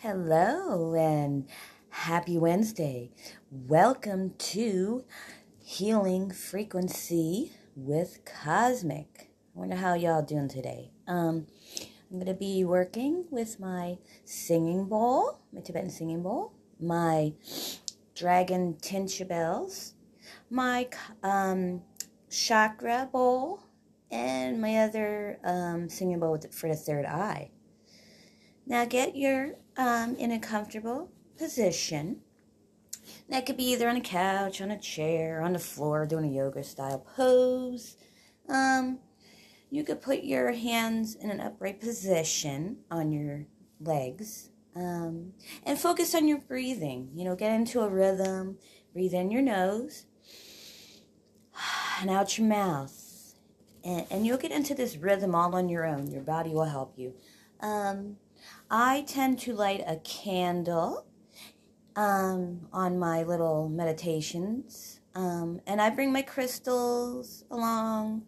Hello and happy Wednesday. Welcome to Healing Frequency with Cosmic. I wonder how y'all doing today. Um, I'm to be working with my singing bowl, my Tibetan singing bowl, my dragon tingsha bells, my um, chakra bowl, and my other um, singing bowl for the third eye. Now get your um, in a comfortable position. That could be either on a couch, on a chair, on the floor, doing a yoga style pose. Um, you could put your hands in an upright position on your legs um, and focus on your breathing. You know, get into a rhythm. Breathe in your nose and out your mouth. And, and you'll get into this rhythm all on your own. Your body will help you. Um, I tend to light a candle um, on my little meditations. Um, and I bring my crystals along.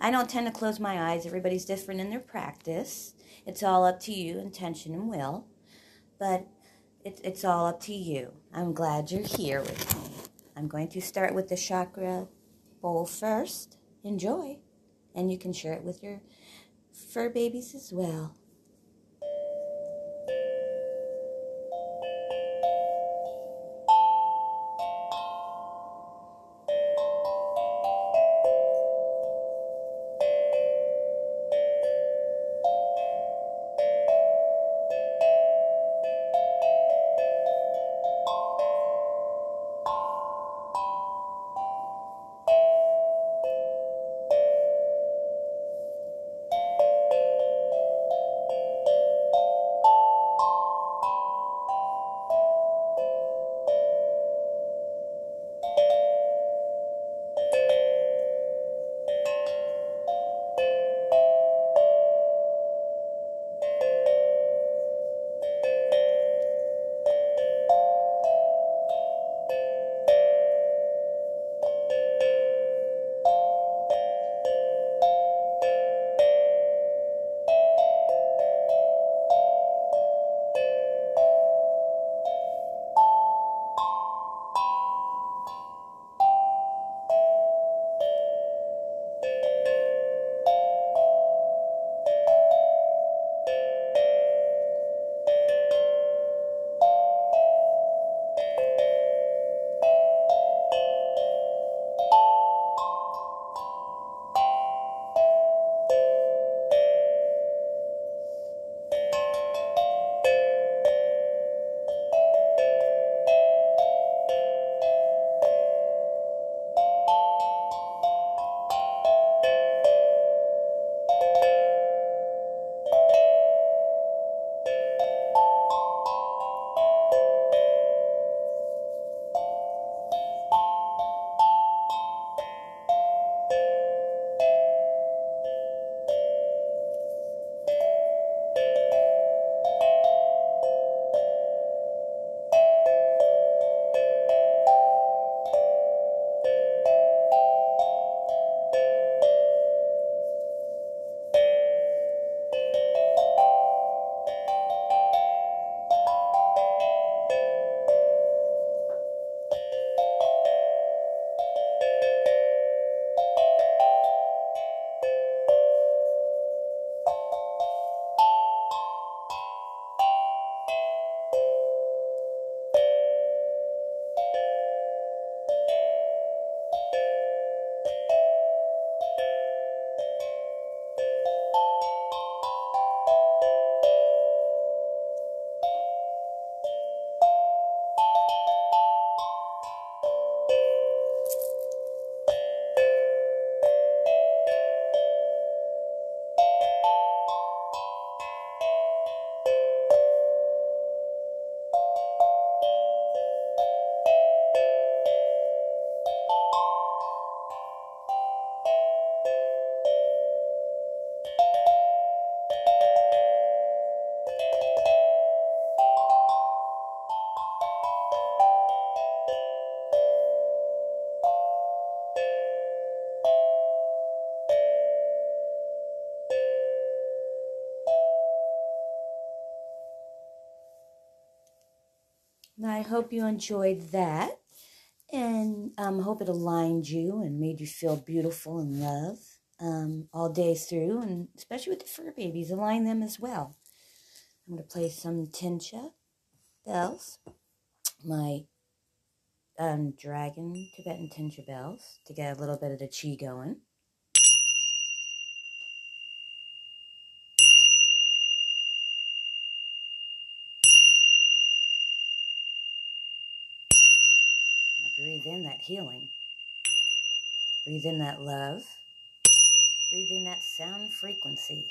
I don't tend to close my eyes. Everybody's different in their practice. It's all up to you, intention and will. But it, it's all up to you. I'm glad you're here with me. I'm going to start with the chakra bowl first. Enjoy. And you can share it with your fur babies as well. I hope you enjoyed that and um, hope it aligned you and made you feel beautiful and love um, all day through, and especially with the fur babies, align them as well. I'm going to play some Tingsha bells, my um, dragon Tibetan Tingsha bells, to get a little bit of the chi going. Now breathe in that healing. Breathe in that love. Breathe in that sound frequency.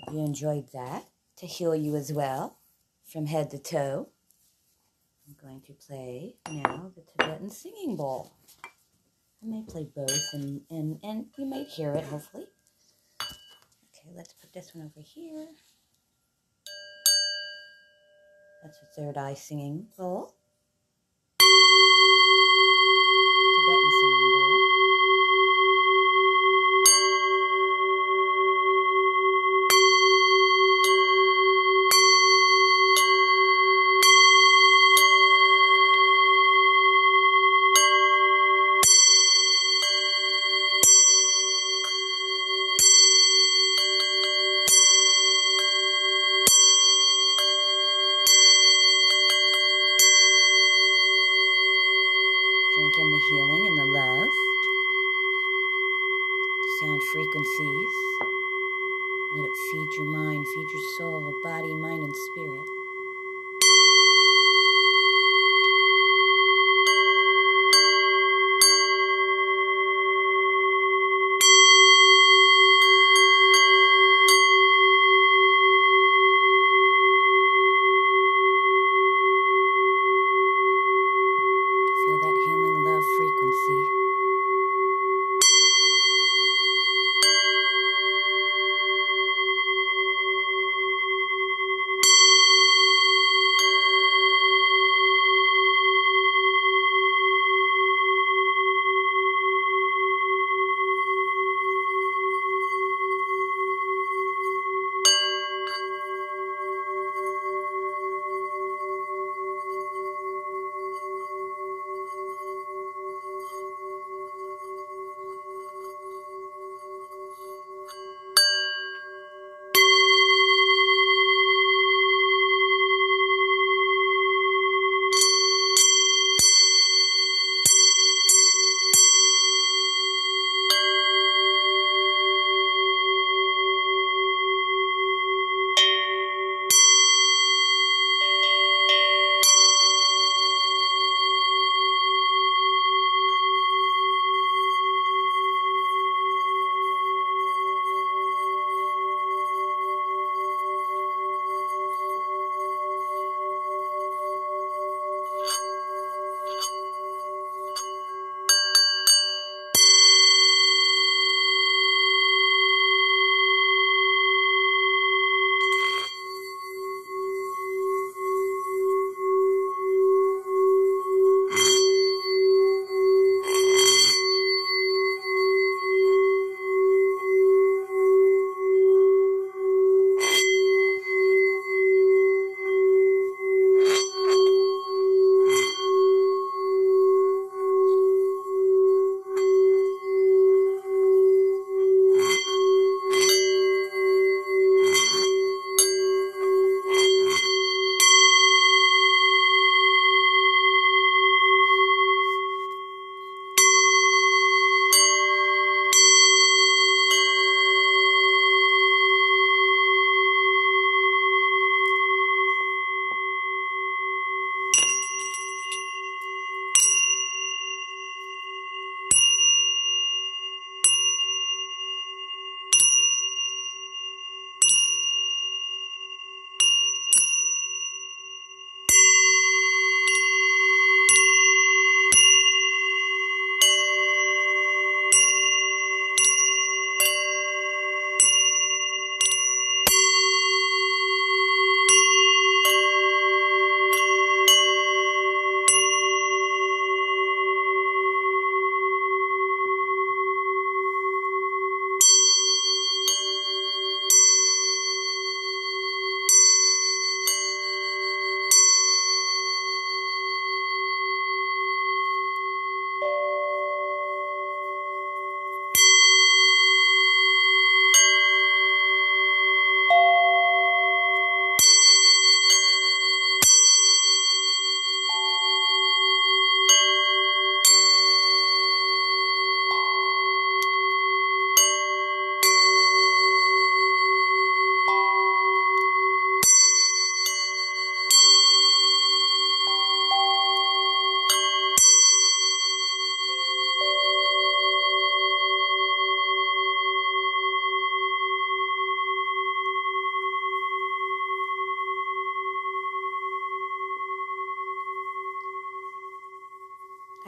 Hope you enjoyed that to heal you as well from head to toe. I'm going to play now the Tibetan Singing Bowl. I may play both and, and, and you might hear it hopefully. Okay, let's put this one over here. That's a third eye singing bowl. Tibetan singing in the healing and the love. Sound frequencies. Let it feed your mind, feed your soul, body, mind, and spirit.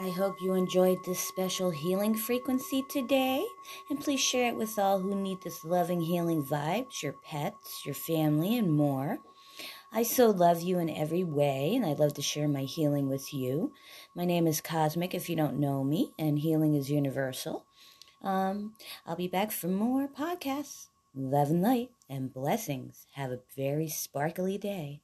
I hope you enjoyed this special healing frequency today. And please share it with all who need this loving healing vibes your pets, your family, and more. I so love you in every way, and I love to share my healing with you. My name is Cosmic, if you don't know me, and healing is universal. Um, I'll be back for more podcasts. Love and light and blessings. Have a very sparkly day.